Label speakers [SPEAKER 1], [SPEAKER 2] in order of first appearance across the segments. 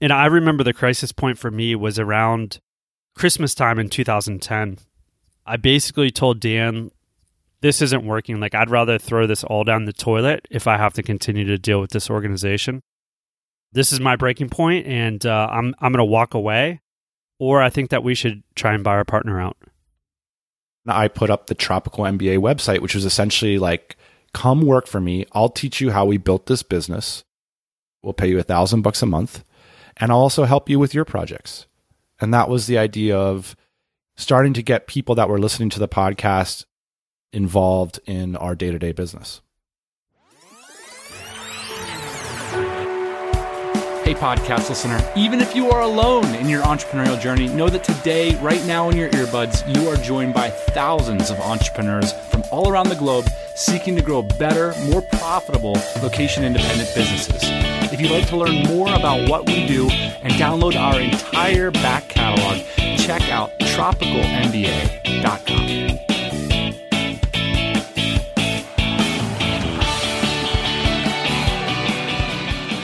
[SPEAKER 1] And I remember the crisis point for me was around Christmas time in 2010. I basically told Dan, this isn't working. Like, I'd rather throw this all down the toilet if I have to continue to deal with this organization. This is my breaking point, and uh, I'm, I'm going to walk away. Or I think that we should try and buy our partner out.
[SPEAKER 2] I put up the Tropical MBA website, which was essentially like, come work for me. I'll teach you how we built this business. We'll pay you a thousand bucks a month, and I'll also help you with your projects. And that was the idea of starting to get people that were listening to the podcast involved in our day to day business.
[SPEAKER 3] Hey, podcast listener, even if you are alone in your entrepreneurial journey, know that today, right now in your earbuds, you are joined by thousands of entrepreneurs from all around the globe seeking to grow better, more profitable location independent businesses. If you'd like to learn more about what we do and download our entire back catalog, check out tropicalmba.com.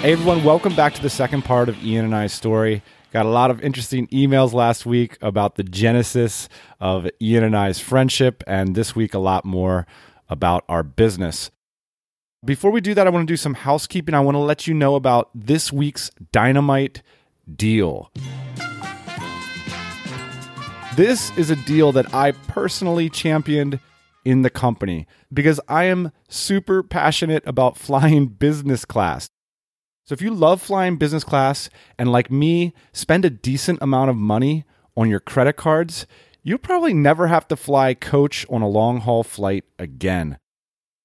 [SPEAKER 2] Hey everyone, welcome back to the second part of Ian and I's story. Got a lot of interesting emails last week about the genesis of Ian and I's friendship, and this week a lot more about our business. Before we do that, I want to do some housekeeping. I want to let you know about this week's Dynamite deal. This is a deal that I personally championed in the company because I am super passionate about flying business class. So if you love flying business class and like me, spend a decent amount of money on your credit cards, you'll probably never have to fly coach on a long haul flight again.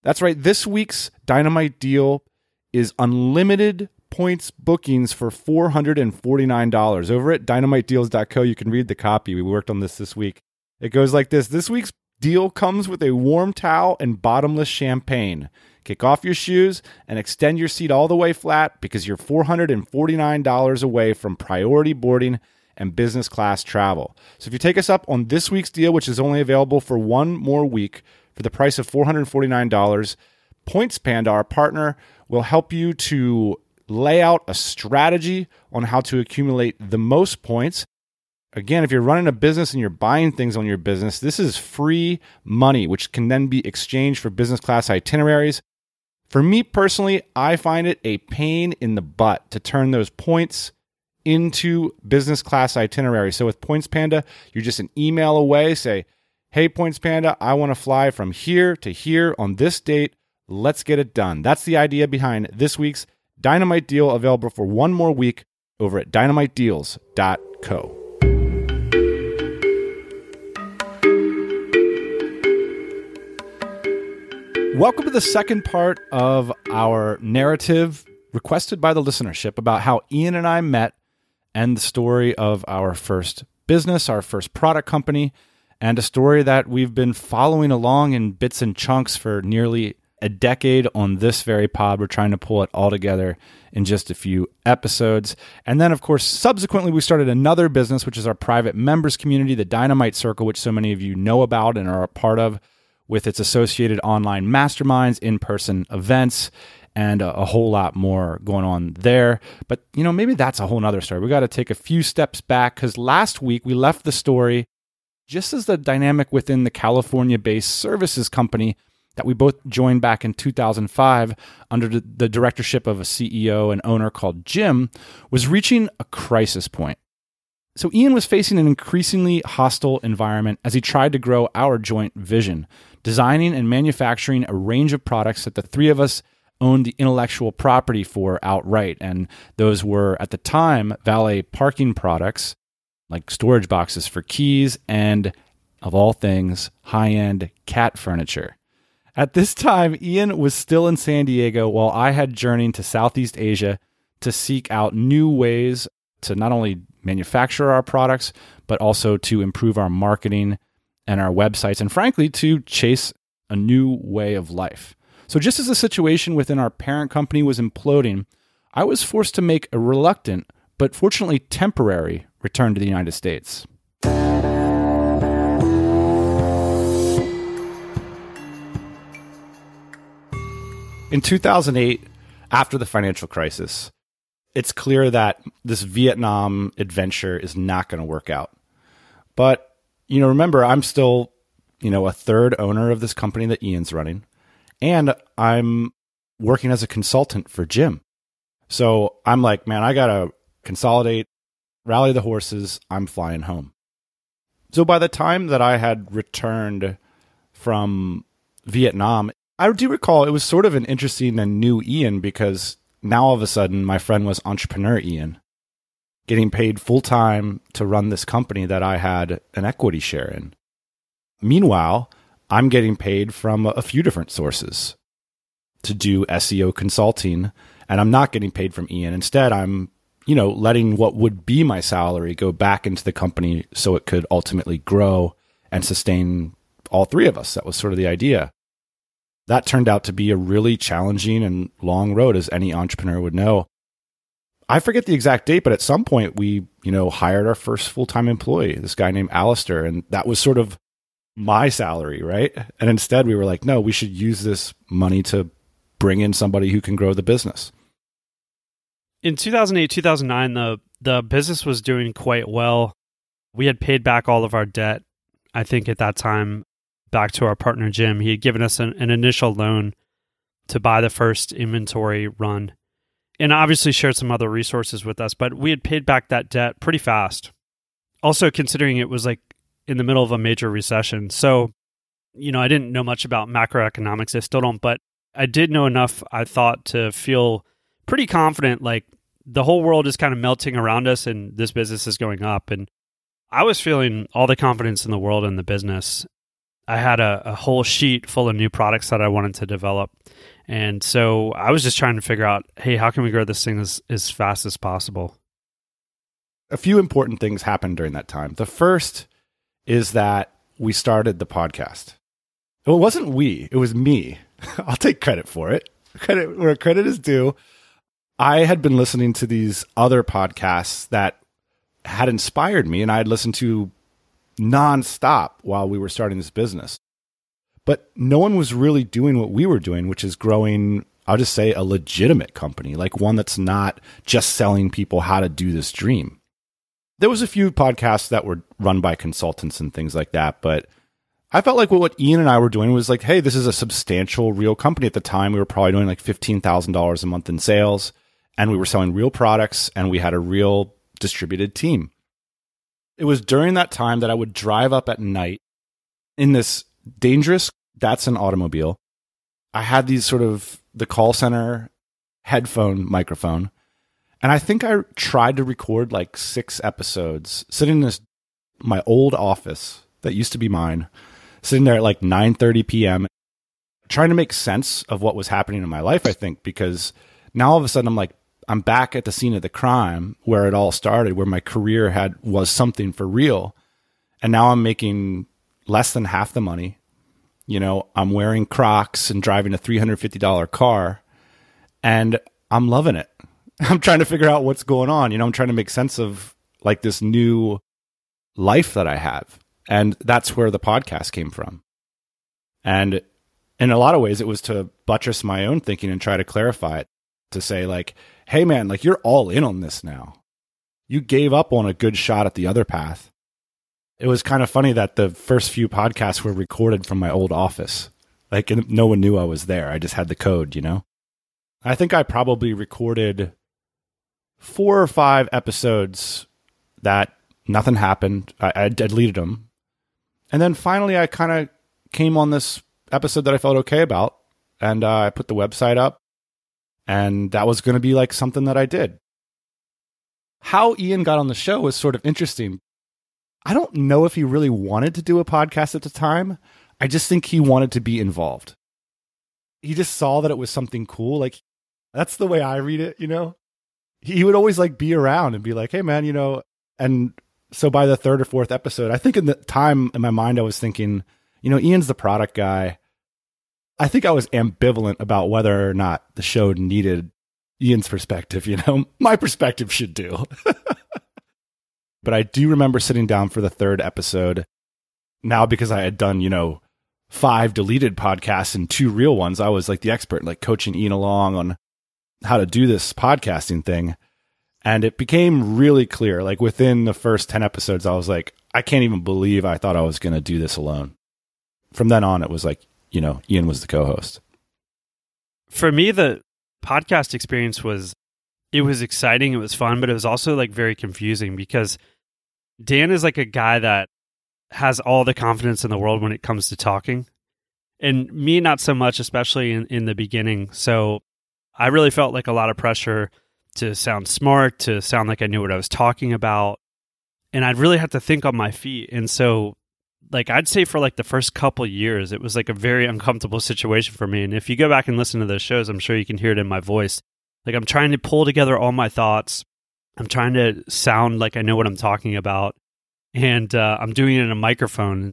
[SPEAKER 2] That's right, this week's Dynamite deal is unlimited points bookings for $449. Over at dynamitedeals.co, you can read the copy. We worked on this this week. It goes like this This week's deal comes with a warm towel and bottomless champagne. Kick off your shoes and extend your seat all the way flat because you're $449 away from priority boarding and business class travel. So if you take us up on this week's deal, which is only available for one more week for the price of $449, Points Panda, our partner, will help you to lay out a strategy on how to accumulate the most points. Again, if you're running a business and you're buying things on your business, this is free money, which can then be exchanged for business class itineraries. For me personally, I find it a pain in the butt to turn those points into business class itinerary. So with Points Panda, you're just an email away. Say, hey, Points Panda, I want to fly from here to here on this date. Let's get it done. That's the idea behind this week's Dynamite deal available for one more week over at dynamitedeals.co. Welcome to the second part of our narrative requested by the listenership about how Ian and I met and the story of our first business, our first product company, and a story that we've been following along in bits and chunks for nearly a decade on this very pod. We're trying to pull it all together in just a few episodes. And then, of course, subsequently, we started another business, which is our private members community, the Dynamite Circle, which so many of you know about and are a part of with its associated online masterminds, in person events, and a, whole lot more going on there. But, you know, maybe that's a whole nother story. We got to take a few steps back because last week we left the story just as the dynamic within the California based services company that we both joined back in 2005 under the directorship of a CEO and owner called Jim was reaching a crisis point. So Ian was facing an increasingly hostile environment as he tried to grow our joint vision, designing and manufacturing a range of products that the three of us owned the intellectual property for outright. And those were, at the time, valet parking products like storage boxes for keys and, of all things, high end cat furniture. At this time, Ian was still in San Diego while I had journeyed to Southeast Asia to seek out new ways to not only manufacture our products, but also to improve our marketing and our websites, and frankly, to chase a new way of life. So, just as the situation within our parent company was imploding, I was forced to make a reluctant, but fortunately temporary, return to the United States. In 2008, after the financial crisis, it's clear that this Vietnam adventure is not going to work out. But, you know, remember, I'm still, you know, a third owner of this company that Ian's running, and I'm working as a consultant for Jim. So I'm like, man, I got to consolidate, rally the horses. I'm flying home. So by the time that I had returned from Vietnam, I do recall it was sort of an interesting and new Ian because now all of a sudden my friend was entrepreneur Ian, getting paid full time to run this company that I had an equity share in. Meanwhile, I'm getting paid from a few different sources to do SEO consulting, and I'm not getting paid from Ian. Instead, I'm you know, letting what would be my salary go back into the company so it could ultimately grow and sustain all three of us. That was sort of the idea. That turned out to be a really challenging and long road, as any entrepreneur would know. I forget the exact date, but at some point we, you know, hired our first full time employee, this guy named Alistair, and that was sort of my salary, right? And instead we were like, no, we should use this money to bring in somebody who can grow the business
[SPEAKER 1] in 2008 2009 the the business was doing quite well. We had paid back all of our debt i think at that time back to our partner jim. He had given us an, an initial loan to buy the first inventory run and obviously shared some other resources with us but we had paid back that debt pretty fast. Also considering it was like in the middle of a major recession. So you know i didn't know much about macroeconomics. I still don't but i did know enough i thought to feel pretty confident like the whole world is kind of melting around us and this business is going up. And I was feeling all the confidence in the world in the business. I had a, a whole sheet full of new products that I wanted to develop. And so I was just trying to figure out, hey, how can we grow this thing as, as fast as possible?
[SPEAKER 2] A few important things happened during that time. The first is that we started the podcast. It wasn't we, it was me. I'll take credit for it. Credit where credit is due. I had been listening to these other podcasts that had inspired me and I had listened to nonstop while we were starting this business. But no one was really doing what we were doing, which is growing, I'll just say, a legitimate company, like one that's not just selling people how to do this dream. There was a few podcasts that were run by consultants and things like that, but I felt like what, Ian and I were doing was like, hey, this is a substantial real company at the time. We were probably doing like $15,000 a month in sales and we were selling real products and we had a real distributed team. It was during that time that I would drive up at night in this dangerous Datsun automobile. I had these sort of the call center headphone microphone. And I think I tried to record like six episodes sitting in this my old office that used to be mine, sitting there at like 9:30 p.m. trying to make sense of what was happening in my life, I think, because now all of a sudden I'm like I'm back at the scene of the crime where it all started, where my career had was something for real. And now I'm making less than half the money. You know, I'm wearing Crocs and driving a $350 car and I'm loving it. I'm trying to figure out what's going on. You know, I'm trying to make sense of like this new life that I have. And that's where the podcast came from. And in a lot of ways, it was to buttress my own thinking and try to clarify it to say, like, hey man, like you're all in on this now. You gave up on a good shot at the other path. It was kind of funny that the first few podcasts were recorded from my old office. Like no one knew I was there. I just had the code, you know? I think I probably recorded four or five episodes that nothing happened. I, I deleted them. And then finally, I kind of came on this episode that I felt okay about. And uh, I put the website up and that was going to be like something that I did. How Ian got on the show was sort of interesting. I don't know if he really wanted to do a podcast at the time. I just think he wanted to be involved. He just saw that it was something cool. Like, that's the way I read it, you know? He would always like be around and be like, hey, man, you know, and so by the third or fourth episode, I think in the time in my mind, I was thinking, you know, Ian's the product guy. I think I was ambivalent about whether or not the show needed Ian's perspective. You know, my perspective should do. but I do remember sitting down for the third episode now because I had done, you know, five deleted podcasts and two real ones. I was like the expert, like coaching Ian along on how to do this podcasting thing. And it became really clear. Like within the first 10 episodes, I was like, I can't even believe I thought I was going to do this alone. From then on, it was like, you know, Ian was the co host.
[SPEAKER 1] For me, the podcast experience was it was exciting, it was fun, but it was also like very confusing because Dan is like a guy that has all the confidence in the world when it comes to talking. And me, not so much, especially in, in the beginning. So I really felt like a lot of pressure to sound smart, to sound like I knew what I was talking about. And I'd really have to think on my feet. And so, like, I'd say for like the first couple years, it was like a very uncomfortable situation for me. And if you go back and listen to those shows, I'm sure you can hear it in my voice. Like, I'm trying to pull together all my thoughts. I'm trying to sound like I know what I'm talking about. And uh, I'm doing it in a microphone.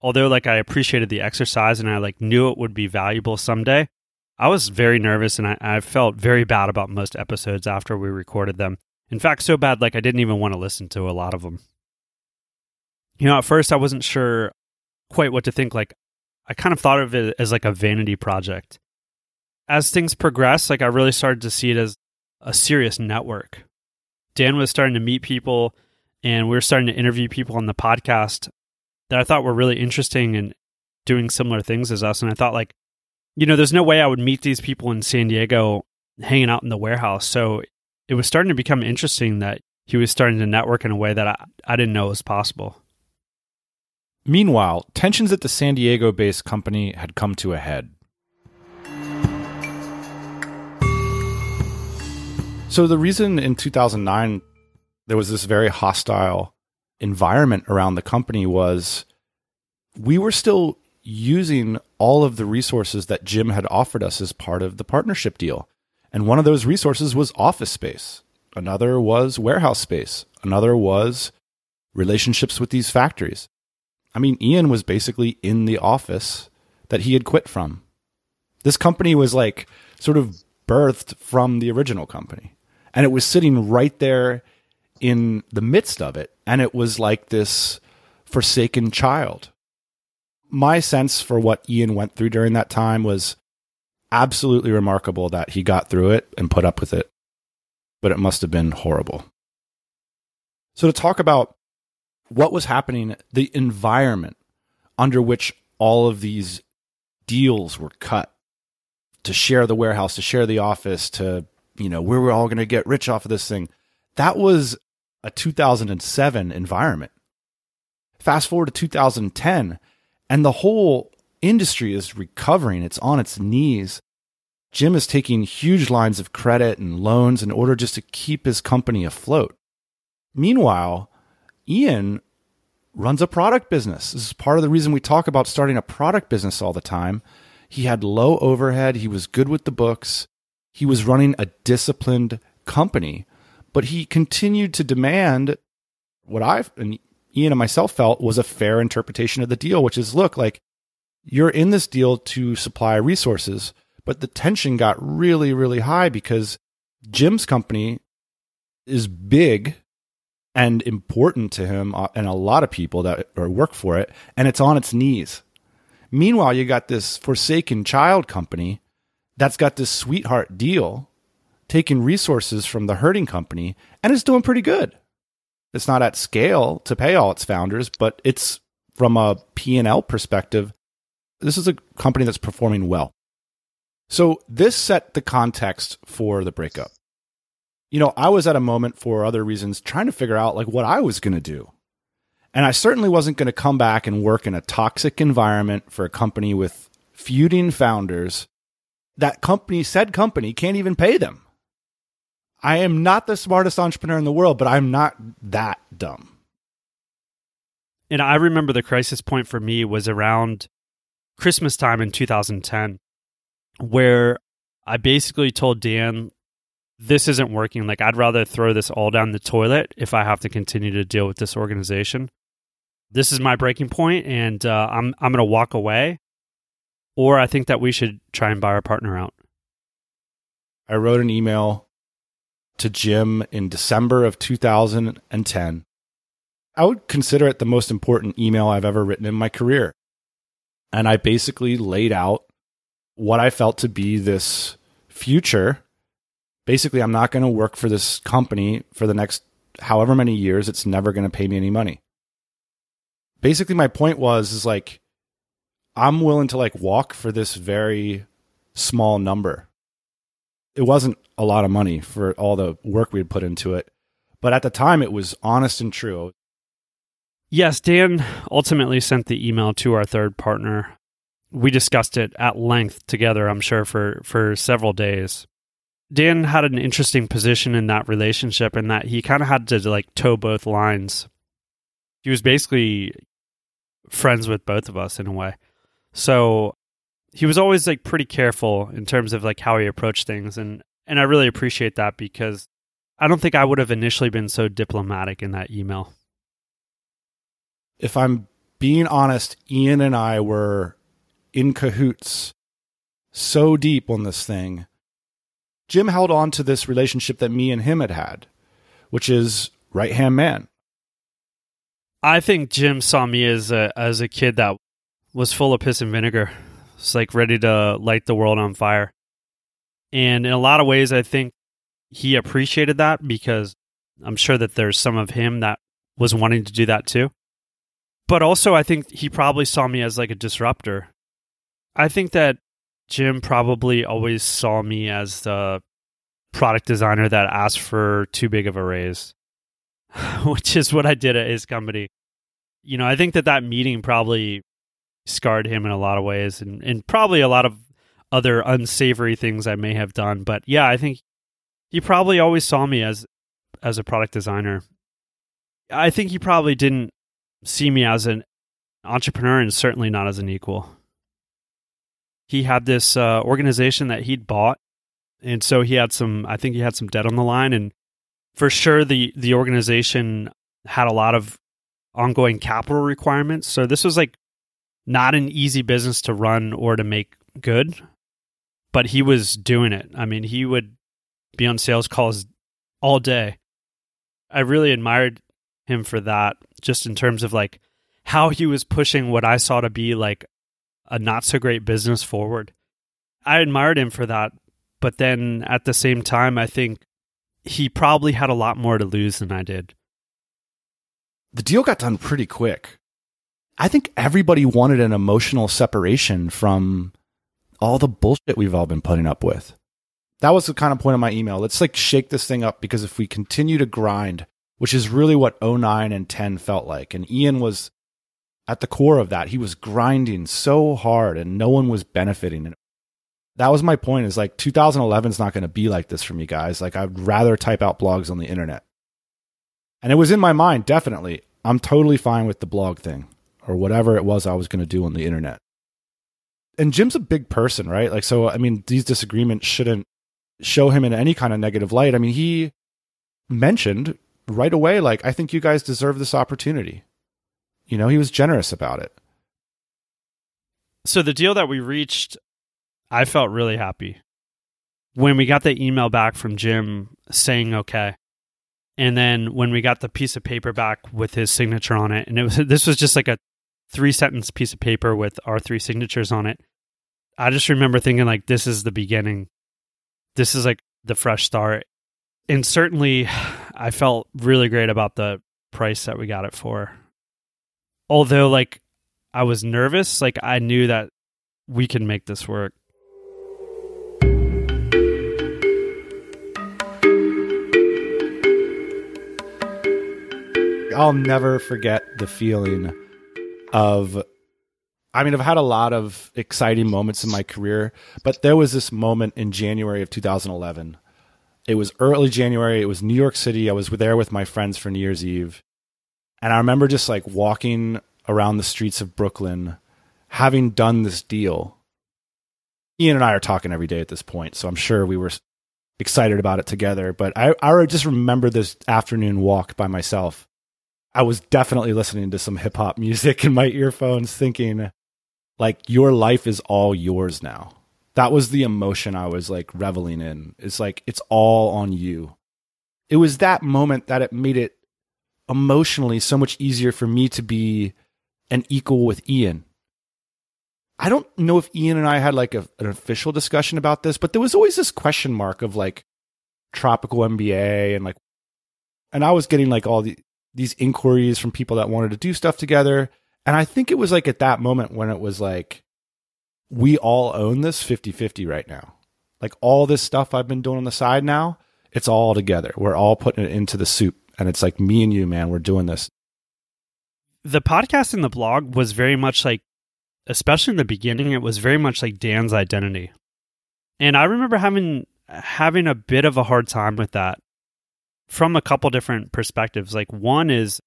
[SPEAKER 1] Although, like, I appreciated the exercise and I like knew it would be valuable someday. I was very nervous and I, I felt very bad about most episodes after we recorded them. In fact, so bad, like, I didn't even want to listen to a lot of them. You know, at first, I wasn't sure quite what to think. Like, I kind of thought of it as like a vanity project. As things progressed, like, I really started to see it as a serious network. Dan was starting to meet people and we were starting to interview people on the podcast that I thought were really interesting and doing similar things as us. And I thought, like, you know, there's no way I would meet these people in San Diego hanging out in the warehouse. So it was starting to become interesting that he was starting to network in a way that I, I didn't know was possible.
[SPEAKER 2] Meanwhile, tensions at the San Diego based company had come to a head. So, the reason in 2009 there was this very hostile environment around the company was we were still using all of the resources that Jim had offered us as part of the partnership deal. And one of those resources was office space. Another was warehouse space. Another was relationships with these factories. I mean, Ian was basically in the office that he had quit from. This company was like sort of birthed from the original company. And it was sitting right there in the midst of it. And it was like this forsaken child. My sense for what Ian went through during that time was absolutely remarkable that he got through it and put up with it. But it must have been horrible. So, to talk about what was happening, the environment under which all of these deals were cut to share the warehouse, to share the office, to, you know, we're all going to get rich off of this thing. That was a 2007 environment. Fast forward to 2010, and the whole industry is recovering. It's on its knees. Jim is taking huge lines of credit and loans in order just to keep his company afloat. Meanwhile, Ian runs a product business. This is part of the reason we talk about starting a product business all the time. He had low overhead, he was good with the books, he was running a disciplined company but he continued to demand what I and Ian and myself felt was a fair interpretation of the deal, which is look, like you're in this deal to supply resources, but the tension got really, really high because Jim's company is big and important to him uh, and a lot of people that or work for it, and it's on its knees. Meanwhile, you got this forsaken child company that's got this sweetheart deal taking resources from the herding company and it's doing pretty good. It's not at scale to pay all its founders, but it's from a P&L perspective, this is a company that's performing well. So this set the context for the breakup. You know, I was at a moment for other reasons trying to figure out like what I was going to do. And I certainly wasn't going to come back and work in a toxic environment for a company with feuding founders. That company, said company, can't even pay them. I am not the smartest entrepreneur in the world, but I'm not that dumb.
[SPEAKER 1] And I remember the crisis point for me was around Christmas time in 2010, where I basically told Dan, this isn't working. Like, I'd rather throw this all down the toilet if I have to continue to deal with this organization. This is my breaking point, and uh, I'm, I'm going to walk away. Or I think that we should try and buy our partner out.
[SPEAKER 2] I wrote an email to Jim in December of 2010. I would consider it the most important email I've ever written in my career. And I basically laid out what I felt to be this future Basically, I'm not going to work for this company for the next however many years. It's never going to pay me any money. Basically, my point was is like I'm willing to like walk for this very small number. It wasn't a lot of money for all the work we had put into it, but at the time it was honest and true.
[SPEAKER 1] Yes, Dan ultimately sent the email to our third partner. We discussed it at length together, I'm sure, for, for several days. Dan had an interesting position in that relationship in that he kind of had to like toe both lines. He was basically friends with both of us in a way. So he was always like pretty careful in terms of like how he approached things and and I really appreciate that because I don't think I would have initially been so diplomatic in that email.
[SPEAKER 2] If I'm being honest, Ian and I were in cahoots so deep on this thing. Jim held on to this relationship that me and him had had, which is right hand man.
[SPEAKER 1] I think Jim saw me as a as a kid that was full of piss and vinegar. It's like ready to light the world on fire. And in a lot of ways, I think he appreciated that because I'm sure that there's some of him that was wanting to do that too. But also, I think he probably saw me as like a disruptor. I think that Jim probably always saw me as the product designer that asked for too big of a raise, which is what I did at his company. You know, I think that that meeting probably scarred him in a lot of ways and, and probably a lot of other unsavory things I may have done. But yeah, I think he probably always saw me as as a product designer. I think he probably didn't see me as an entrepreneur and certainly not as an equal. He had this uh, organization that he'd bought, and so he had some. I think he had some debt on the line, and for sure the the organization had a lot of ongoing capital requirements. So this was like not an easy business to run or to make good, but he was doing it. I mean, he would be on sales calls all day. I really admired him for that, just in terms of like how he was pushing what I saw to be like a not so great business forward. I admired him for that, but then at the same time, I think he probably had a lot more to lose than I did.
[SPEAKER 2] The deal got done pretty quick. I think everybody wanted an emotional separation from all the bullshit we've all been putting up with. That was the kind of point of my email. Let's like shake this thing up because if we continue to grind, which is really what 09 and 10 felt like, and Ian was at the core of that. He was grinding so hard and no one was benefiting. And that was my point is like 2011 is not going to be like this for me guys. Like I'd rather type out blogs on the internet. And it was in my mind, definitely. I'm totally fine with the blog thing or whatever it was I was going to do on the internet. And Jim's a big person, right? Like, so, I mean, these disagreements shouldn't show him in any kind of negative light. I mean, he mentioned right away, like, I think you guys deserve this opportunity. You know, he was generous about it.
[SPEAKER 1] So, the deal that we reached, I felt really happy. When we got the email back from Jim saying okay, and then when we got the piece of paper back with his signature on it, and it was this was just like a three sentence piece of paper with our three signatures on it. I just remember thinking like this is the beginning. This is like the fresh start. And certainly I felt really great about the price that we got it for. Although like I was nervous, like I knew that we can make this work.
[SPEAKER 2] I'll never forget the feeling of I mean, I've had a lot of exciting moments in my career, but there was this moment in January of 2011. It was early January. It was New York City. I was there with my friends for New Year's Eve. And I remember just like walking around the streets of Brooklyn, having done this deal. Ian and I are talking every day at this point, so I'm sure we were excited about it together. But I, I just remember this afternoon walk by myself I was definitely listening to some hip hop music in my earphones, thinking, like, your life is all yours now. That was the emotion I was like reveling in. It's like, it's all on you. It was that moment that it made it emotionally so much easier for me to be an equal with Ian. I don't know if Ian and I had like a, an official discussion about this, but there was always this question mark of like, tropical MBA and like, and I was getting like all the, these inquiries from people that wanted to do stuff together. And I think it was like at that moment when it was like, we all own this 50 50 right now. Like all this stuff I've been doing on the side now, it's all together. We're all putting it into the soup. And it's like me and you, man, we're doing this.
[SPEAKER 1] The podcast and the blog was very much like, especially in the beginning, it was very much like Dan's identity. And I remember having having a bit of a hard time with that from a couple different perspectives. Like one is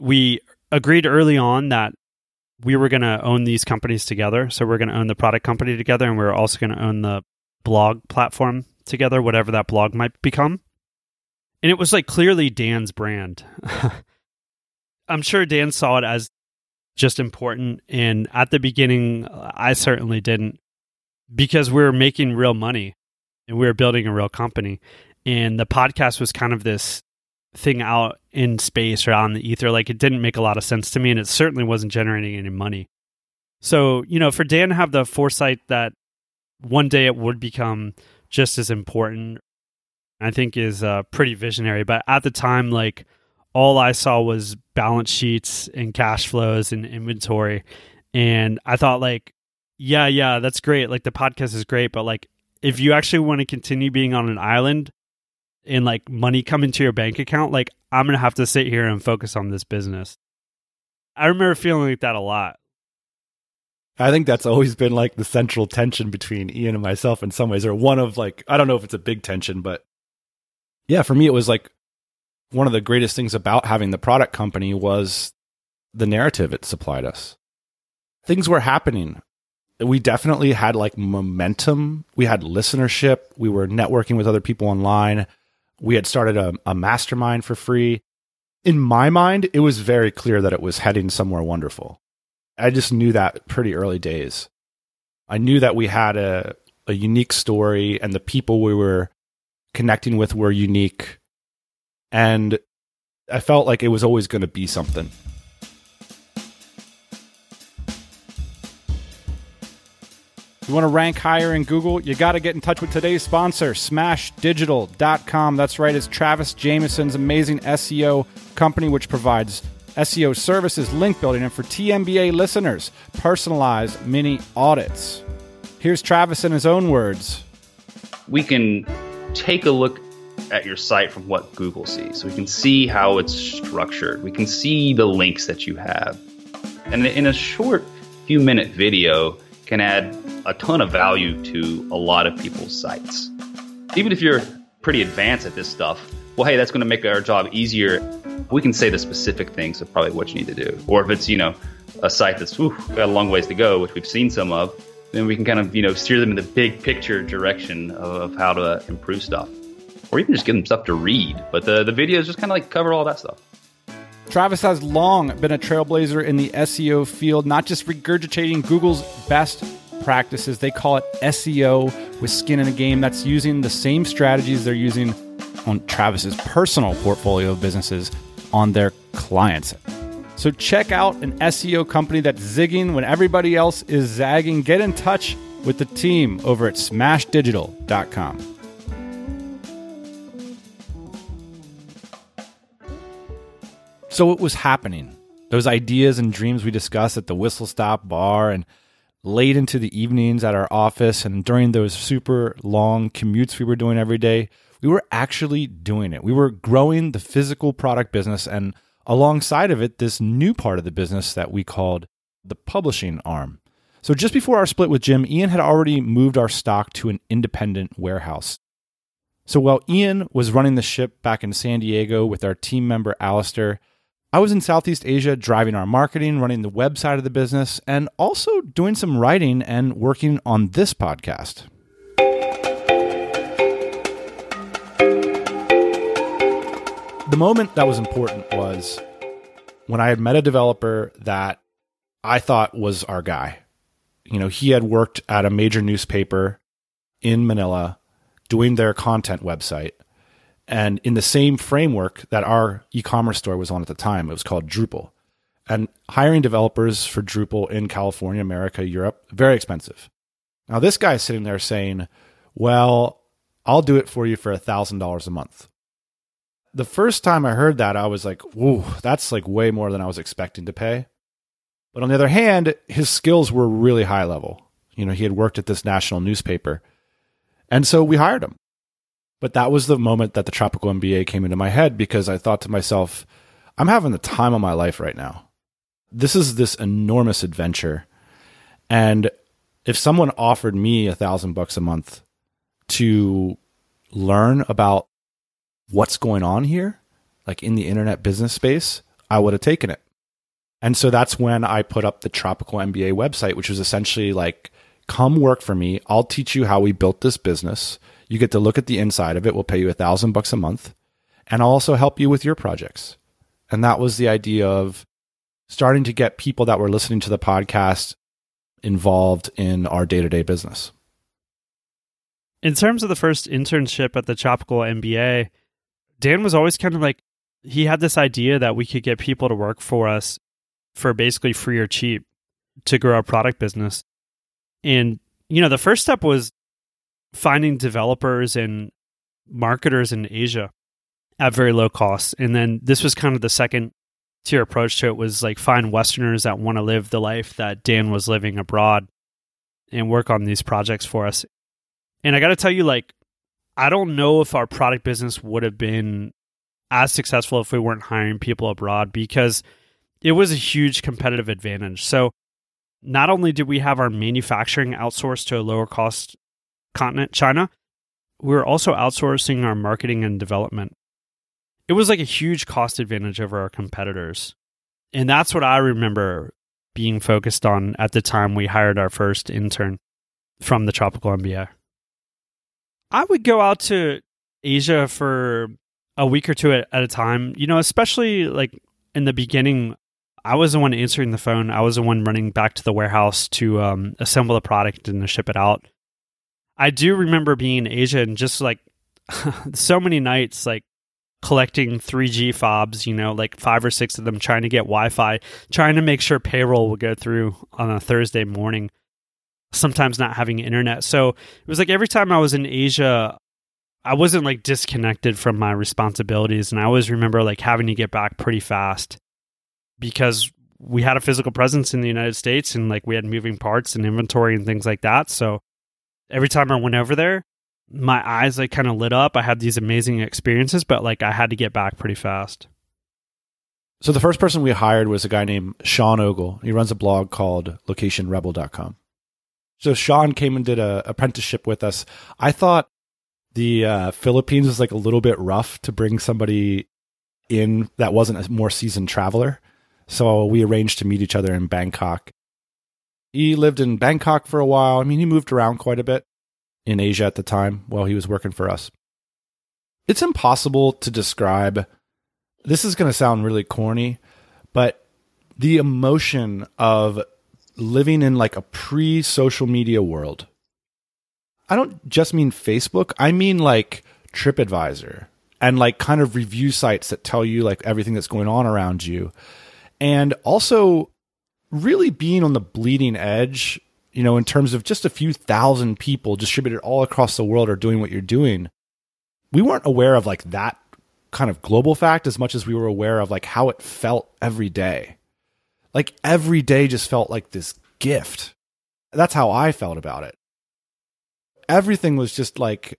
[SPEAKER 1] we agreed early on that we were going to own these companies together. So we're going to own the product company together and we are also going to own the blog platform together, whatever that blog might become. And it was like clearly Dan's brand. I'm sure Dan saw it as just important. And at the beginning, I certainly didn't because we were making real money and we were building a real company. And the podcast was kind of this thing out in space or on the ether. Like it didn't make a lot of sense to me, and it certainly wasn't generating any money. So, you know, for Dan to have the foresight that one day it would become just as important, I think is uh, pretty visionary. But at the time, like all I saw was balance sheets and cash flows and inventory. And I thought, like, yeah, yeah, that's great. Like the podcast is great, but like if you actually want to continue being on an island and like money come into your bank account, like I'm gonna have to sit here and focus on this business. I remember feeling like that a lot.
[SPEAKER 2] I think that's always been like the central tension between Ian and myself in some ways, or one of like, I don't know if it's a big tension, but yeah, for me, it was like one of the greatest things about having the product company was the narrative it supplied us. Things were happening we definitely had like momentum. We had listenership. We were networking with other people online. We had started a, a, mastermind for free. In my mind, it was very clear that it was heading somewhere wonderful. I just knew that pretty early days. I knew that we had a, a unique story and the people we were connecting with were unique. And I felt like it was always going to be something. You want to rank higher in Google? You got to get in touch with today's sponsor, smashdigital.com. That's right, it's Travis Jamison's amazing SEO company, which provides SEO services, link building, and for TMBA listeners, personalized mini audits. Here's Travis in his own words.
[SPEAKER 4] We can take a look at your site from what Google sees. So we can see how it's structured. We can see the links that you have. And in a short few minute video, can add a ton of value to a lot of people's sites. Even if you're pretty advanced at this stuff, well, hey, that's going to make our job easier. We can say the specific things of probably what you need to do. Or if it's, you know, a site that's whew, got a long ways to go, which we've seen some of, then we can kind of, you know, steer them in the big picture direction of, of how to improve stuff. Or even just give them stuff to read. But the, the videos just kind of like cover all that stuff.
[SPEAKER 2] Travis has long been a trailblazer in the SEO field, not just regurgitating Google's best practices. They call it SEO with skin in the game. That's using the same strategies they're using on Travis's personal portfolio of businesses on their clients. So check out an SEO company that's zigging when everybody else is zagging. Get in touch with the team over at smashdigital.com. So it was happening. Those ideas and dreams we discussed at the Whistle Stop bar and late into the evenings at our office and during those super long commutes we were doing every day, we were actually doing it. We were growing the physical product business and alongside of it, this new part of the business that we called the publishing arm. So just before our split with Jim, Ian had already moved our stock to an independent warehouse. So while Ian was running the ship back in San Diego with our team member Alistair, I was in Southeast Asia driving our marketing, running the website of the business, and also doing some writing and working on this podcast. The moment that was important was when I had met a developer that I thought was our guy. You know, he had worked at a major newspaper in Manila doing their content website and in the same framework that our e-commerce store was on at the time. It was called Drupal. And hiring developers for Drupal in California, America, Europe, very expensive. Now this guy's sitting there saying, "Well, I'll do it for you for a $1,000 a month. The first time I heard that, I was like, whoa, that's like way more than I was expecting to pay. But on the other hand, his skills were really high level. You know, he had worked at this national newspaper. And so we hired him. But that was the moment that the Tropical MBA came into my head because I thought to myself, I'm having the time of my life right now. This is this enormous adventure. And if someone offered me a thousand bucks a month to learn about what's going on here, like in the internet business space, I would have taken it. And so that's when I put up the Tropical MBA website, which was essentially like, come work for me. I'll teach you how we built this business. You get to look at the inside of it. We'll pay you a thousand bucks a month. And I'll also help you with your projects. And that was the idea of starting to get people that were listening to the podcast involved in our day to day business.
[SPEAKER 1] In terms of the first internship at the Tropical MBA, Dan was always kind of like, he had this idea that we could get people to work for us for basically free or cheap to grow our product business. And, you know, the first step was finding developers and marketers in Asia at very low costs. And then this was kind of the second tier approach to it was like find Westerners that want to live the life that Dan was living abroad and work on these projects for us. And I got to tell you, like, I don't know if our product business would have been as successful if we weren't hiring people abroad because it was a huge competitive advantage. So, not only did we have our manufacturing outsourced to a lower cost continent, China, we were also outsourcing our marketing and development. It was like a huge cost advantage over our competitors. And that's what I remember being focused on at the time we hired our first intern from the Tropical MBA. I would go out to Asia for a week or two at, at a time, you know, especially like in the beginning. I was the one answering the phone. I was the one running back to the warehouse to um, assemble the product and to ship it out. I do remember being in Asia and just like so many nights, like collecting 3G fobs, you know, like five or six of them, trying to get Wi Fi, trying to make sure payroll would go through on a Thursday morning, sometimes not having internet. So it was like every time I was in Asia, I wasn't like disconnected from my responsibilities. And I always remember like having to get back pretty fast because we had a physical presence in the United States and like we had moving parts and inventory and things like that. So every time I went over there, my eyes like kind of lit up. I had these amazing experiences, but like I had to get back pretty fast.
[SPEAKER 2] So the first person we hired was a guy named Sean Ogle. He runs a blog called locationrebel.com. So Sean came and did a apprenticeship with us. I thought the uh, Philippines was like a little bit rough to bring somebody in that wasn't a more seasoned traveler. So we arranged to meet each other in Bangkok. He lived in Bangkok for a while. I mean, he moved around quite a bit in Asia at the time while he was working for us. It's impossible to describe. This is going to sound really corny, but the emotion of living in like a pre social media world. I don't just mean Facebook, I mean like TripAdvisor and like kind of review sites that tell you like everything that's going on around you. And also really being on the bleeding edge, you know, in terms of just a few thousand people distributed all across the world are doing what you're doing. We weren't aware of like that kind of global fact as much as we were aware of like how it felt every day. Like every day just felt like this gift. That's how I felt about it. Everything was just like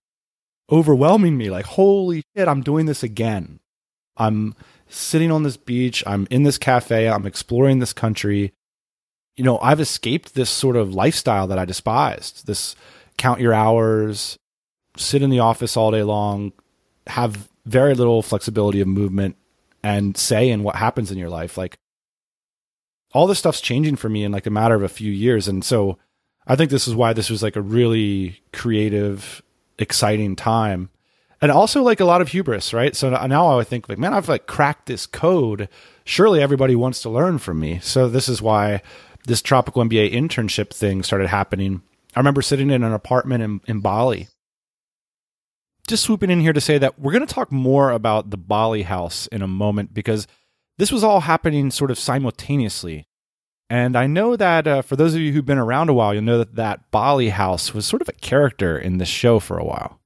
[SPEAKER 2] overwhelming me. Like, holy shit, I'm doing this again. I'm sitting on this beach. I'm in this cafe. I'm exploring this country. You know, I've escaped this sort of lifestyle that I despised. This count your hours, sit in the office all day long, have very little flexibility of movement and say in what happens in your life. Like all this stuff's changing for me in like a matter of a few years. And so I think this is why this was like a really creative, exciting time. And also like a lot of hubris, right? So now I think like, man, I've like cracked this code. Surely everybody wants to learn from me. So this is why this tropical MBA internship thing started happening. I remember sitting in an apartment in, in Bali. Just swooping in here to say that we're going to talk more about the Bali house in a moment because this was all happening sort of simultaneously. And I know that uh, for those of you who've been around a while, you'll know that that Bali house was sort of a character in this show for a while.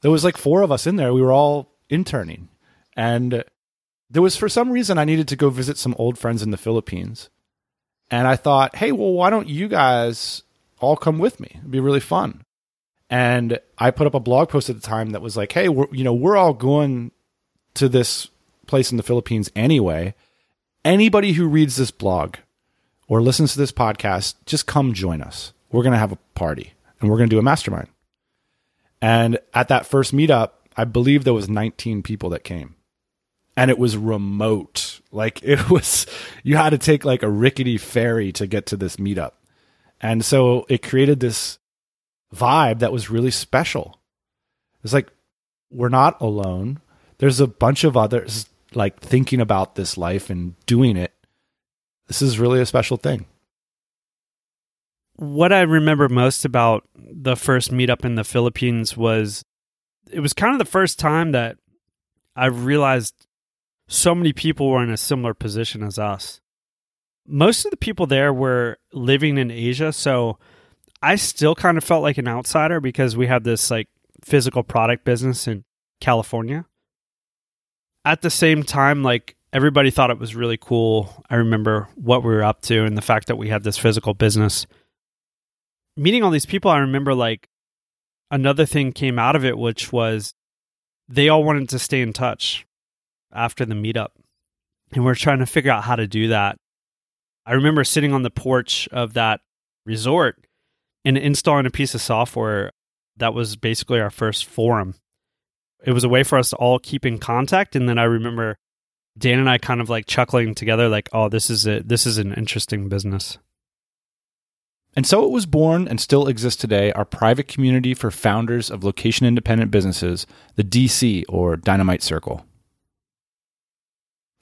[SPEAKER 2] there was like four of us in there. We were all interning. And there was for some reason I needed to go visit some old friends in the Philippines. And I thought, hey, well, why don't you guys all come with me? It'd be really fun. And I put up a blog post at the time that was like, hey, you know, we're all going to this place in the Philippines anyway. Anybody who reads this blog or listens to this podcast, just come join us. We're going to have a party and we're going to do a mastermind. And at that first meetup, I believe there was 19 people that came. And it was remote. Like it was you had to take like a rickety ferry to get to this meetup. And so it created this vibe that was really special. It's like we're not alone. There's a bunch of others like thinking about this life and doing it. This is really a special thing.
[SPEAKER 1] What I remember most about the first meetup in the Philippines was it was kind of the first time that I realized so many people were in a similar position as us. Most of the people there were living in Asia, so I still kind of felt like an outsider because we had this like physical product business in California. At the same time, like everybody thought it was really cool. I remember what we were up to and the fact that we had this physical business. Meeting all these people, I remember like another thing came out of it, which was they all wanted to stay in touch after the meetup. And we're trying to figure out how to do that. I remember sitting on the porch of that resort and installing a piece of software that was basically our first forum. It was a way for us to all keep in contact. And then I remember Dan and I kind of like chuckling together, like, oh, this is a, this is an interesting business.
[SPEAKER 2] And so it was born and still exists today our private community for founders of location independent businesses, the DC or Dynamite Circle.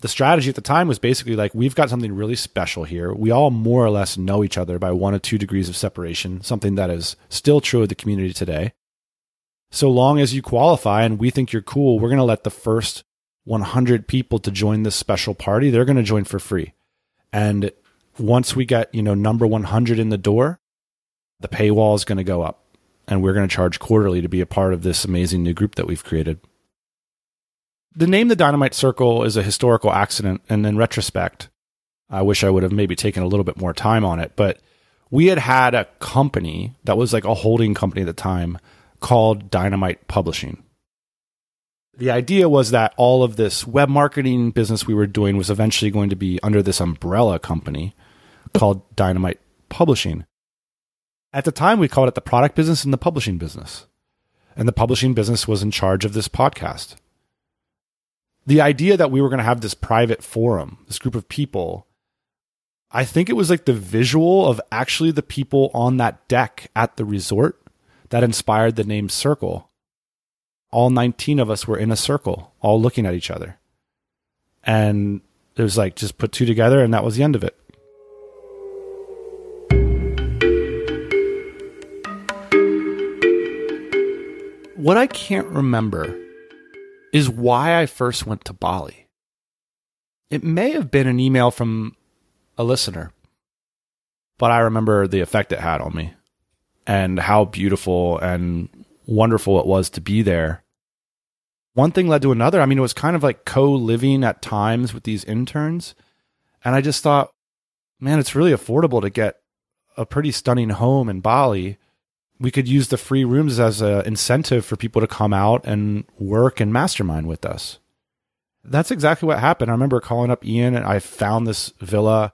[SPEAKER 2] The strategy at the time was basically like, we've got something really special here. We all more or less know each other by one or two degrees of separation, something that is still true of the community today. So long as you qualify and we think you're cool, we're going to let the first 100 people to join this special party, they're going to join for free. And once we get, you know, number 100 in the door, the paywall is going to go up and we're going to charge quarterly to be a part of this amazing new group that we've created. The name the Dynamite Circle is a historical accident and in retrospect, I wish I would have maybe taken a little bit more time on it, but we had had a company that was like a holding company at the time called Dynamite Publishing. The idea was that all of this web marketing business we were doing was eventually going to be under this umbrella company called Dynamite Publishing. At the time, we called it the product business and the publishing business. And the publishing business was in charge of this podcast. The idea that we were going to have this private forum, this group of people, I think it was like the visual of actually the people on that deck at the resort that inspired the name Circle. All 19 of us were in a circle, all looking at each other. And it was like just put two together, and that was the end of it. What I can't remember is why I first went to Bali. It may have been an email from a listener, but I remember the effect it had on me and how beautiful and wonderful it was to be there. One thing led to another. I mean, it was kind of like co living at times with these interns. And I just thought, man, it's really affordable to get a pretty stunning home in Bali we could use the free rooms as an incentive for people to come out and work and mastermind with us. That's exactly what happened. I remember calling up Ian and I found this villa.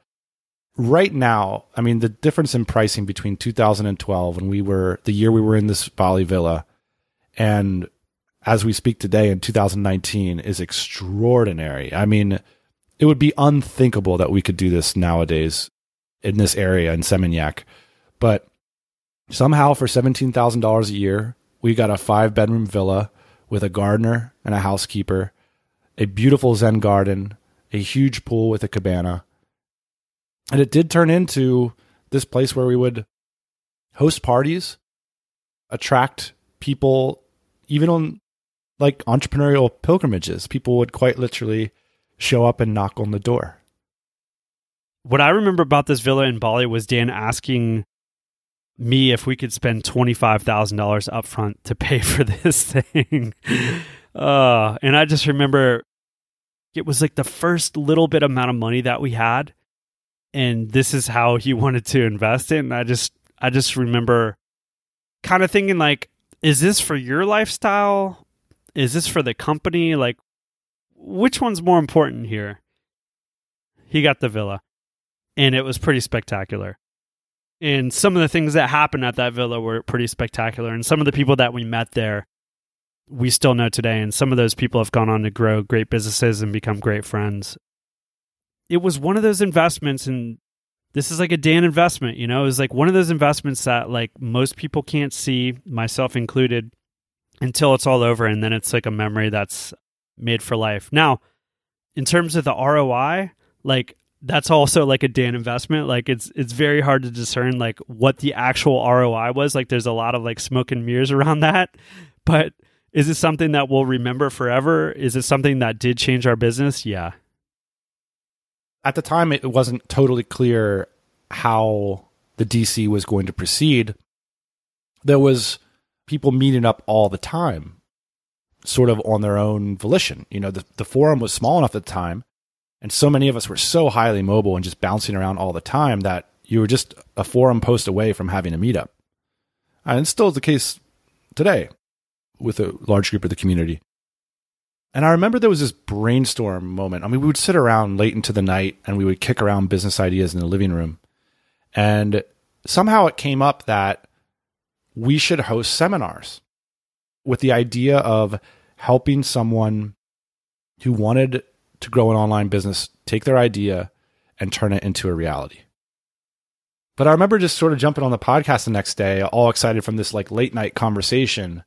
[SPEAKER 2] Right now, I mean, the difference in pricing between 2012 when we were the year we were in this Bali villa and as we speak today in 2019 is extraordinary. I mean, it would be unthinkable that we could do this nowadays in this area in Seminyak. But Somehow, for $17,000 a year, we got a five bedroom villa with a gardener and a housekeeper, a beautiful Zen garden, a huge pool with a cabana. And it did turn into this place where we would host parties, attract people, even on like entrepreneurial pilgrimages. People would quite literally show up and knock on the door.
[SPEAKER 1] What I remember about this villa in Bali was Dan asking me if we could spend $25,000 upfront to pay for this thing. uh, and I just remember it was like the first little bit amount of money that we had and this is how he wanted to invest it and I just I just remember kind of thinking like is this for your lifestyle? Is this for the company? Like which one's more important here? He got the villa and it was pretty spectacular. And some of the things that happened at that villa were pretty spectacular. And some of the people that we met there, we still know today. And some of those people have gone on to grow great businesses and become great friends. It was one of those investments, and this is like a Dan investment, you know, it was like one of those investments that like most people can't see, myself included, until it's all over. And then it's like a memory that's made for life. Now, in terms of the ROI, like that's also like a Dan investment. Like it's it's very hard to discern like what the actual ROI was. Like there's a lot of like smoke and mirrors around that. But is it something that we'll remember forever? Is it something that did change our business? Yeah.
[SPEAKER 2] At the time it wasn't totally clear how the DC was going to proceed. There was people meeting up all the time, sort of on their own volition. You know, the, the forum was small enough at the time and so many of us were so highly mobile and just bouncing around all the time that you were just a forum post away from having a meetup. And it's still the case today with a large group of the community. And I remember there was this brainstorm moment. I mean, we would sit around late into the night and we would kick around business ideas in the living room. And somehow it came up that we should host seminars with the idea of helping someone who wanted to grow an online business take their idea and turn it into a reality. But I remember just sort of jumping on the podcast the next day, all excited from this like late night conversation.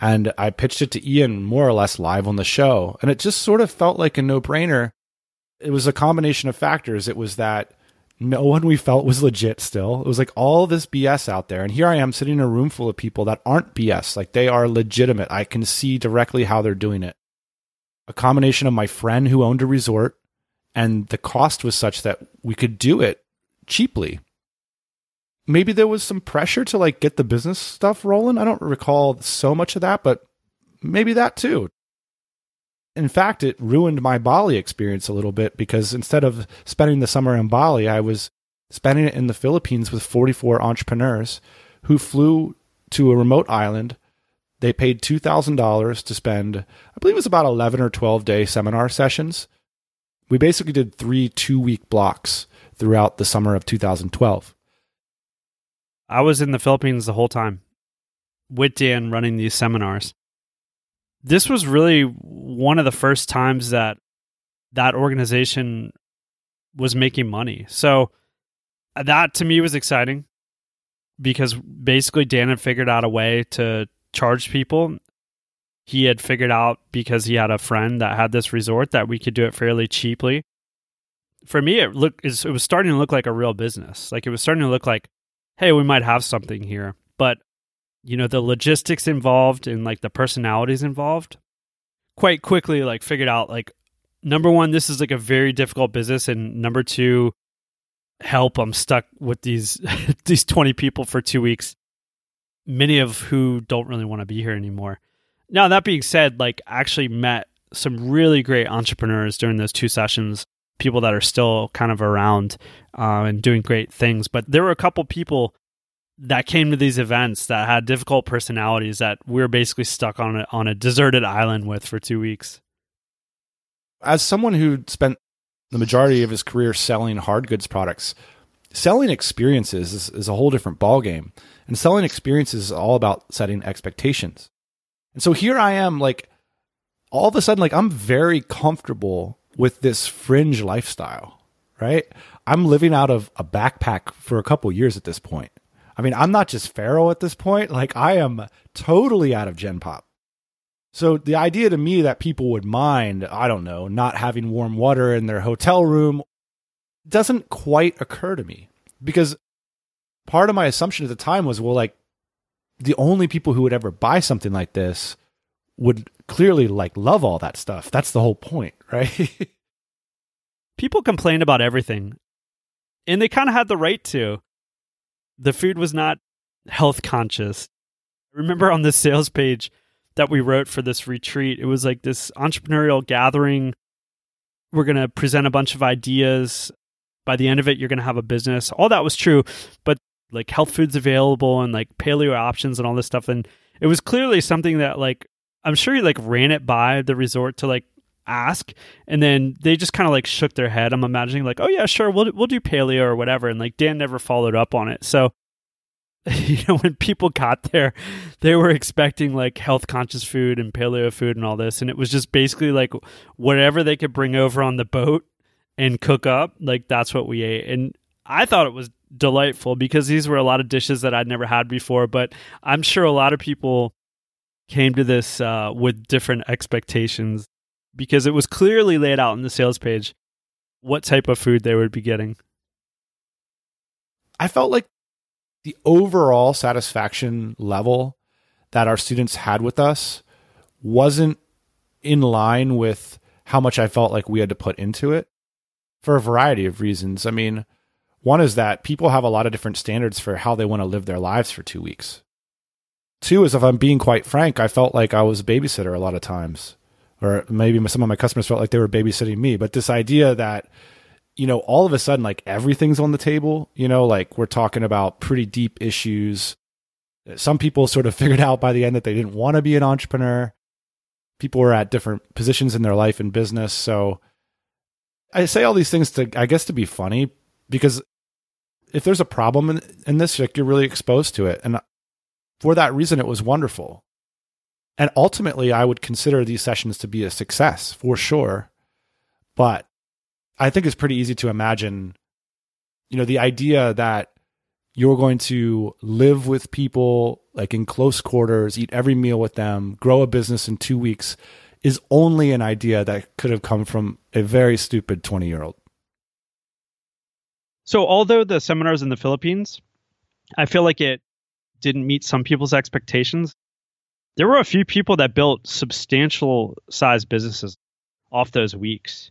[SPEAKER 2] And I pitched it to Ian more or less live on the show. And it just sort of felt like a no brainer. It was a combination of factors. It was that no one we felt was legit still. It was like all this BS out there. And here I am sitting in a room full of people that aren't BS. Like they are legitimate. I can see directly how they're doing it a combination of my friend who owned a resort and the cost was such that we could do it cheaply. Maybe there was some pressure to like get the business stuff rolling. I don't recall so much of that, but maybe that too. In fact, it ruined my Bali experience a little bit because instead of spending the summer in Bali, I was spending it in the Philippines with 44 entrepreneurs who flew to a remote island they paid $2,000 to spend, I believe it was about 11 or 12 day seminar sessions. We basically did three two week blocks throughout the summer of 2012.
[SPEAKER 1] I was in the Philippines the whole time with Dan running these seminars. This was really one of the first times that that organization was making money. So uh, that to me was exciting because basically Dan had figured out a way to charge people. He had figured out because he had a friend that had this resort that we could do it fairly cheaply. For me, it looked it was starting to look like a real business. Like it was starting to look like, hey, we might have something here. But you know, the logistics involved and like the personalities involved, quite quickly like figured out like number one, this is like a very difficult business, and number two, help, I'm stuck with these these 20 people for two weeks many of who don't really want to be here anymore. Now, that being said, like actually met some really great entrepreneurs during those two sessions, people that are still kind of around uh, and doing great things. But there were a couple people that came to these events that had difficult personalities that we were basically stuck on a, on a deserted island with for two weeks.
[SPEAKER 2] As someone who spent the majority of his career selling hard goods products, selling experiences is, is a whole different ballgame. And selling experiences is all about setting expectations. And so here I am, like, all of a sudden, like, I'm very comfortable with this fringe lifestyle, right? I'm living out of a backpack for a couple years at this point. I mean, I'm not just Pharaoh at this point. Like, I am totally out of Gen Pop. So the idea to me that people would mind, I don't know, not having warm water in their hotel room doesn't quite occur to me because part of my assumption at the time was, well, like the only people who would ever buy something like this would clearly like love all that stuff. That's the whole point, right?
[SPEAKER 1] people complain about everything, and they kind of had the right to. The food was not health conscious. Remember on the sales page that we wrote for this retreat, it was like this entrepreneurial gathering. We're going to present a bunch of ideas. By the end of it, you're going to have a business. All that was true, but like health foods available and like paleo options and all this stuff. And it was clearly something that like I'm sure he like ran it by the resort to like ask and then they just kind of like shook their head. I'm imagining like oh yeah sure we'll we'll do paleo or whatever and like dan never followed up on it. So you know when people got there they were expecting like health conscious food and paleo food and all this and it was just basically like whatever they could bring over on the boat and cook up like that's what we ate. And i thought it was delightful because these were a lot of dishes that i'd never had before but i'm sure a lot of people came to this uh, with different expectations because it was clearly laid out in the sales page what type of food they would be getting.
[SPEAKER 2] I felt like the overall satisfaction level that our students had with us wasn't in line with how much I felt like we had to put into it for a variety of reasons. I mean, one is that people have a lot of different standards for how they want to live their lives for two weeks. Two is if I'm being quite frank, I felt like I was a babysitter a lot of times, or maybe some of my customers felt like they were babysitting me. But this idea that, you know, all of a sudden, like everything's on the table, you know, like we're talking about pretty deep issues. Some people sort of figured out by the end that they didn't want to be an entrepreneur. People were at different positions in their life and business. So I say all these things to, I guess, to be funny because if there's a problem in, in this, like you're really exposed to it. And for that reason, it was wonderful. And ultimately, I would consider these sessions to be a success for sure. But I think it's pretty easy to imagine, you know, the idea that you're going to live with people like in close quarters, eat every meal with them, grow a business in two weeks is only an idea that could have come from a very stupid 20 year old.
[SPEAKER 1] So, although the seminars in the Philippines, I feel like it didn't meet some people's expectations. There were a few people that built substantial size businesses off those weeks.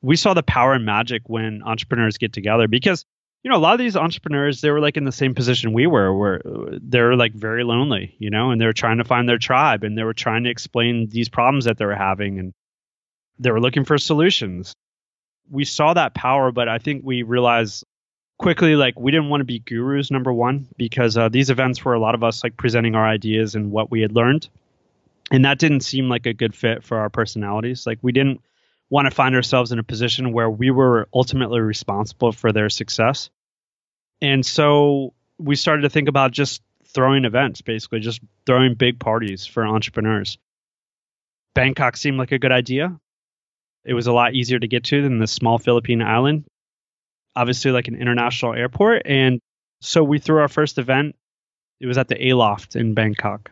[SPEAKER 1] We saw the power and magic when entrepreneurs get together because you know a lot of these entrepreneurs they were like in the same position we were where uh, they're like very lonely you know and they were trying to find their tribe and they were trying to explain these problems that they were having and they were looking for solutions we saw that power but i think we realized quickly like we didn't want to be gurus number one because uh, these events were a lot of us like presenting our ideas and what we had learned. And that didn't seem like a good fit for our personalities. Like we didn't want to find ourselves in a position where we were ultimately responsible for their success. And so we started to think about just throwing events basically just throwing big parties for entrepreneurs. Bangkok seemed like a good idea. It was a lot easier to get to than the small philippine island obviously like an international airport. And so we threw our first event. It was at the Aloft in Bangkok.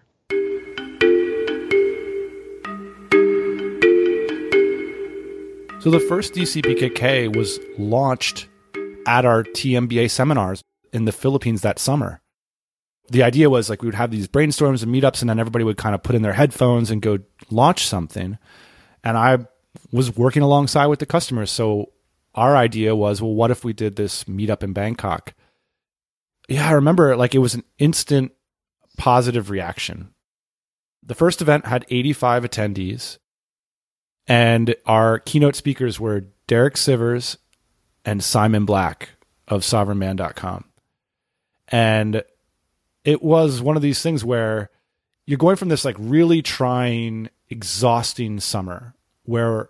[SPEAKER 2] So the first DCBKK was launched at our TMBA seminars in the Philippines that summer. The idea was like we would have these brainstorms and meetups, and then everybody would kind of put in their headphones and go launch something. And I was working alongside with the customers. So our idea was, well, what if we did this meetup in Bangkok? Yeah, I remember like it was an instant positive reaction. The first event had 85 attendees, and our keynote speakers were Derek Sivers and Simon Black of sovereignman.com. And it was one of these things where you're going from this like really trying, exhausting summer where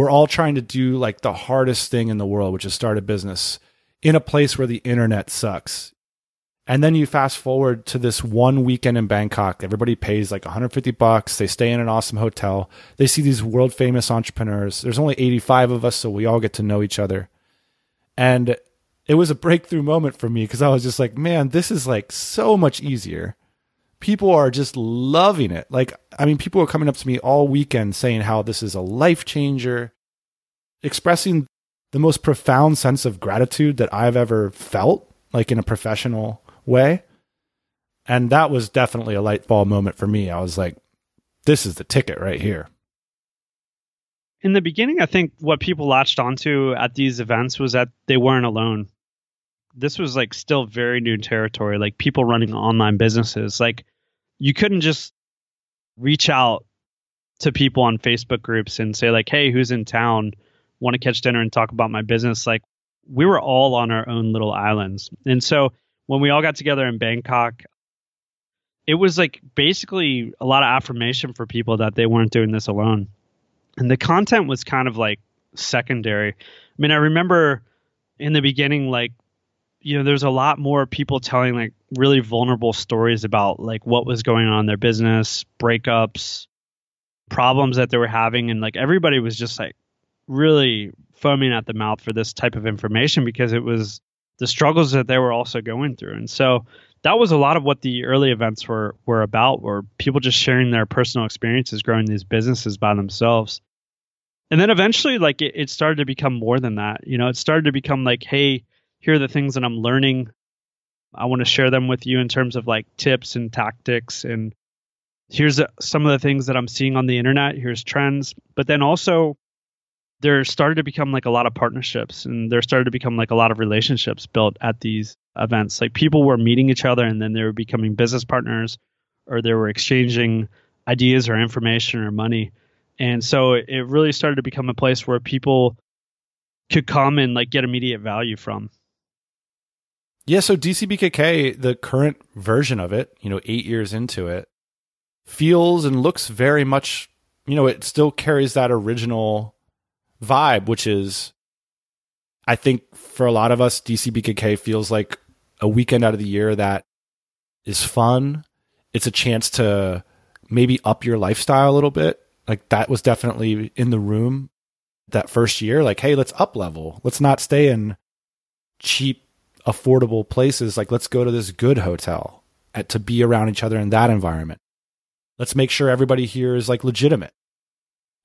[SPEAKER 2] we're all trying to do like the hardest thing in the world, which is start a business in a place where the internet sucks. And then you fast forward to this one weekend in Bangkok. Everybody pays like 150 bucks. They stay in an awesome hotel. They see these world famous entrepreneurs. There's only 85 of us, so we all get to know each other. And it was a breakthrough moment for me because I was just like, man, this is like so much easier people are just loving it. Like, I mean, people are coming up to me all weekend saying how this is a life changer, expressing the most profound sense of gratitude that I've ever felt, like in a professional way. And that was definitely a light bulb moment for me. I was like, this is the ticket right here.
[SPEAKER 1] In the beginning, I think what people latched onto at these events was that they weren't alone. this was like still very new territory, like people running online businesses. Like you couldn't just reach out to people on Facebook groups and say like, "Hey, who's in town? Want to catch dinner and talk about my business?" Like we were all on our own little islands. And so when we all got together in Bangkok, it was like basically a lot of affirmation for people that they weren't doing this alone. And the content was kind of like secondary. I mean, I remember in the beginning, like, you know, there's a lot more people telling like really vulnerable stories about like what was going on in their business, breakups, problems that they were having. And like everybody was just like really foaming at the mouth for this type of information because it was the struggles that they were also going through. And so that was a lot of what the early events were were about were people just sharing their personal experiences growing these businesses by themselves and then eventually like it, it started to become more than that you know it started to become like hey here are the things that i'm learning i want to share them with you in terms of like tips and tactics and here's some of the things that i'm seeing on the internet here's trends but then also there started to become like a lot of partnerships and there started to become like a lot of relationships built at these events. Like people were meeting each other and then they were becoming business partners or they were exchanging ideas or information or money. And so it really started to become a place where people could come and like get immediate value from.
[SPEAKER 2] Yeah, so DCBKK, the current version of it, you know, 8 years into it, feels and looks very much, you know, it still carries that original vibe, which is, I think for a lot of us, DCBKK feels like a weekend out of the year that is fun. It's a chance to maybe up your lifestyle a little bit. Like that was definitely in the room that first year. Like, hey, let's up level. Let's not stay in cheap, affordable places. Like, let's go to this good hotel at, to be around each other in that environment. Let's make sure everybody here is like legitimate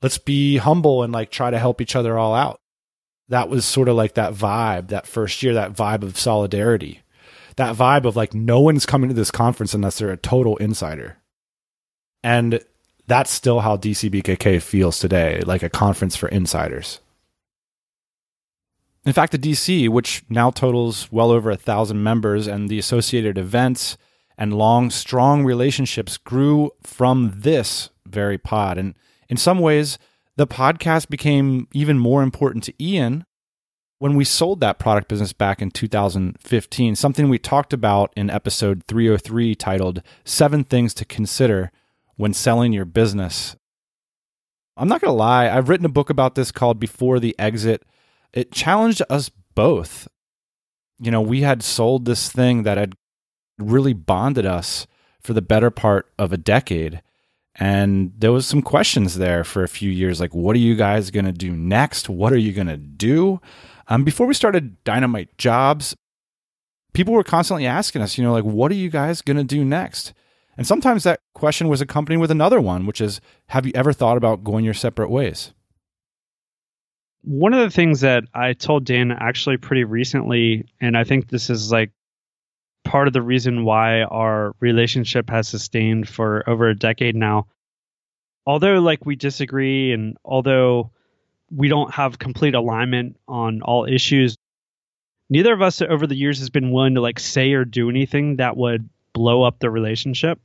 [SPEAKER 2] let's be humble and like try to help each other all out. That was sort of like that vibe that first year, that vibe of solidarity, that vibe of like no one's coming to this conference unless they're a total insider. And that's still how DCBKK feels today, like a conference for insiders. In fact, the DC, which now totals well over a thousand members, and the associated events and long, strong relationships grew from this very pod. And in some ways, the podcast became even more important to Ian when we sold that product business back in 2015, something we talked about in episode 303 titled Seven Things to Consider When Selling Your Business. I'm not going to lie, I've written a book about this called Before the Exit. It challenged us both. You know, we had sold this thing that had really bonded us for the better part of a decade and there was some questions there for a few years like what are you guys going to do next? What are you going to do? Um, before we started dynamite jobs people were constantly asking us you know like what are you guys going to do next? And sometimes that question was accompanied with another one which is have you ever thought about going your separate ways
[SPEAKER 1] one of the things that i told dan actually pretty recently and i think this is like part of the reason why our relationship has sustained for over a decade now. Although like we disagree and although we don't have complete alignment on all issues, neither of us over the years has been willing to like say or do anything that would blow up the relationship.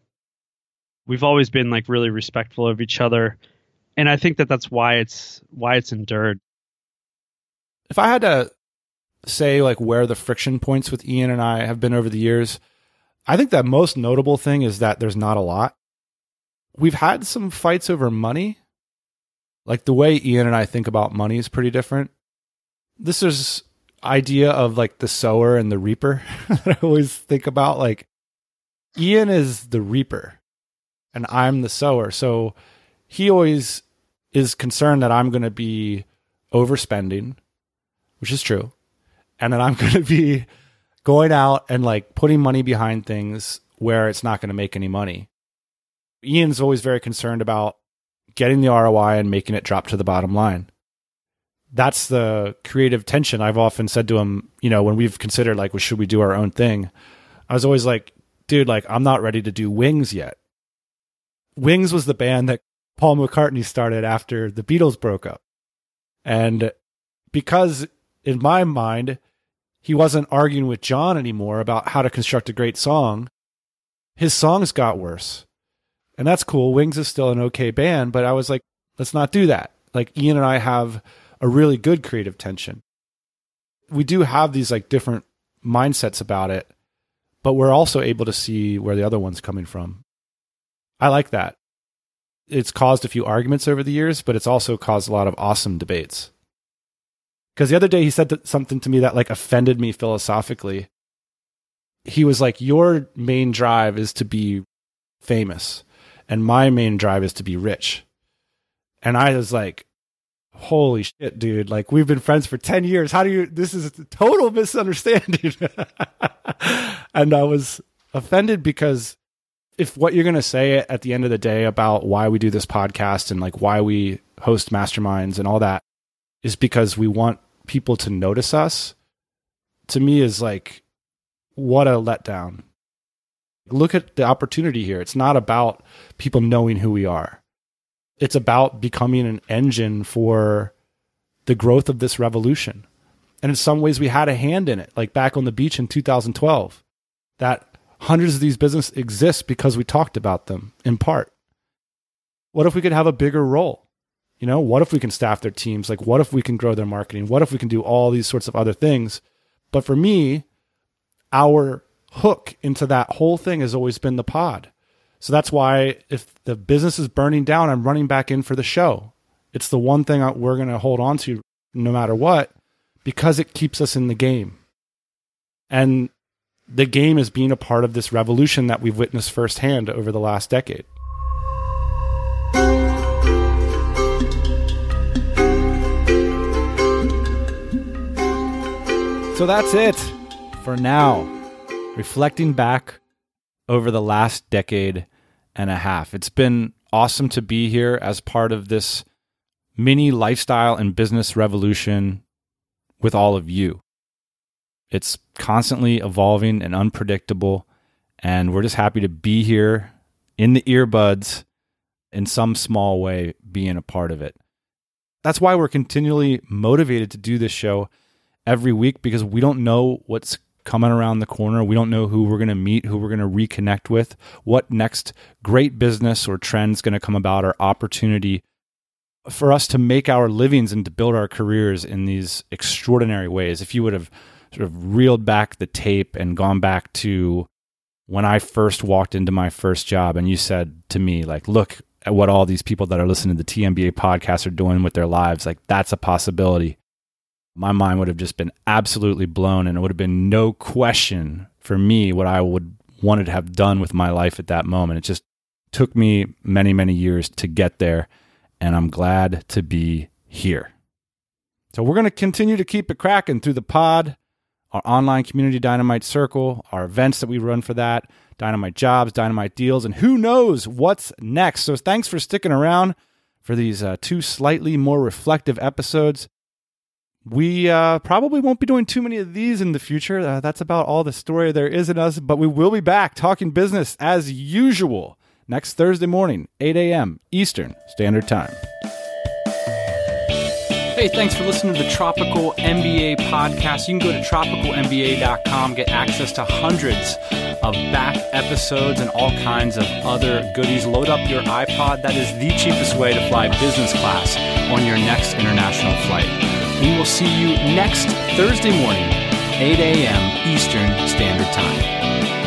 [SPEAKER 1] We've always been like really respectful of each other, and I think that that's why it's why it's endured.
[SPEAKER 2] If I had to say like where the friction points with Ian and I have been over the years, I think that most notable thing is that there's not a lot. We've had some fights over money. Like the way Ian and I think about money is pretty different. This is idea of like the sower and the reaper that I always think about. Like Ian is the reaper and I'm the sower. So he always is concerned that I'm going to be overspending, which is true and then I'm going to be going out and like putting money behind things where it's not going to make any money. Ian's always very concerned about getting the ROI and making it drop to the bottom line. That's the creative tension I've often said to him, you know, when we've considered like, well, should we do our own thing? I was always like, dude, like, I'm not ready to do Wings yet. Wings was the band that Paul McCartney started after the Beatles broke up. And because in my mind, he wasn't arguing with John anymore about how to construct a great song. His songs got worse. And that's cool. Wings is still an okay band, but I was like, let's not do that. Like Ian and I have a really good creative tension. We do have these like different mindsets about it, but we're also able to see where the other one's coming from. I like that. It's caused a few arguments over the years, but it's also caused a lot of awesome debates. Because the other day he said something to me that like offended me philosophically. He was like, Your main drive is to be famous, and my main drive is to be rich. And I was like, Holy shit, dude. Like, we've been friends for 10 years. How do you, this is a total misunderstanding. and I was offended because if what you're going to say at the end of the day about why we do this podcast and like why we host masterminds and all that is because we want people to notice us, to me is like, what a letdown. Look at the opportunity here. It's not about people knowing who we are. It's about becoming an engine for the growth of this revolution. And in some ways, we had a hand in it, like back on the beach in 2012, that hundreds of these businesses exist because we talked about them in part. What if we could have a bigger role? You know, what if we can staff their teams? Like, what if we can grow their marketing? What if we can do all these sorts of other things? But for me, our hook into that whole thing has always been the pod. So that's why if the business is burning down, I'm running back in for the show. It's the one thing we're going to hold on to no matter what because it keeps us in the game. And the game is being a part of this revolution that we've witnessed firsthand over the last decade. So that's it for now. Reflecting back over the last decade and a half. It's been awesome to be here as part of this mini lifestyle and business revolution with all of you. It's constantly evolving and unpredictable. And we're just happy to be here in the earbuds in some small way, being a part of it. That's why we're continually motivated to do this show every week because we don't know what's coming around the corner. We don't know who we're going to meet, who we're going to reconnect with, what next great business or trends going to come about or opportunity for us to make our livings and to build our careers in these extraordinary ways. If you would have sort of reeled back the tape and gone back to when I first walked into my first job and you said to me, like, look at what all these people that are listening to the TMBA podcast are doing with their lives, like, that's a possibility. My mind would have just been absolutely blown, and it would have been no question for me what I would wanted to have done with my life at that moment. It just took me many, many years to get there, and I'm glad to be here. So we're going to continue to keep it cracking through the pod our online community Dynamite Circle, our events that we run for that, Dynamite Jobs, Dynamite Deals, and who knows what's next. So thanks for sticking around for these uh, two slightly more reflective episodes. We uh, probably won't be doing too many of these in the future. Uh, that's about all the story there is in us, but we will be back talking business as usual next Thursday morning, 8 a.m. Eastern Standard Time.
[SPEAKER 3] Hey, thanks for listening to the Tropical MBA podcast. You can go to tropicalmba.com, get access to hundreds of back episodes and all kinds of other goodies. Load up your iPod. That is the cheapest way to fly business class on your next international flight. We will see you next Thursday morning, 8 a.m. Eastern Standard Time.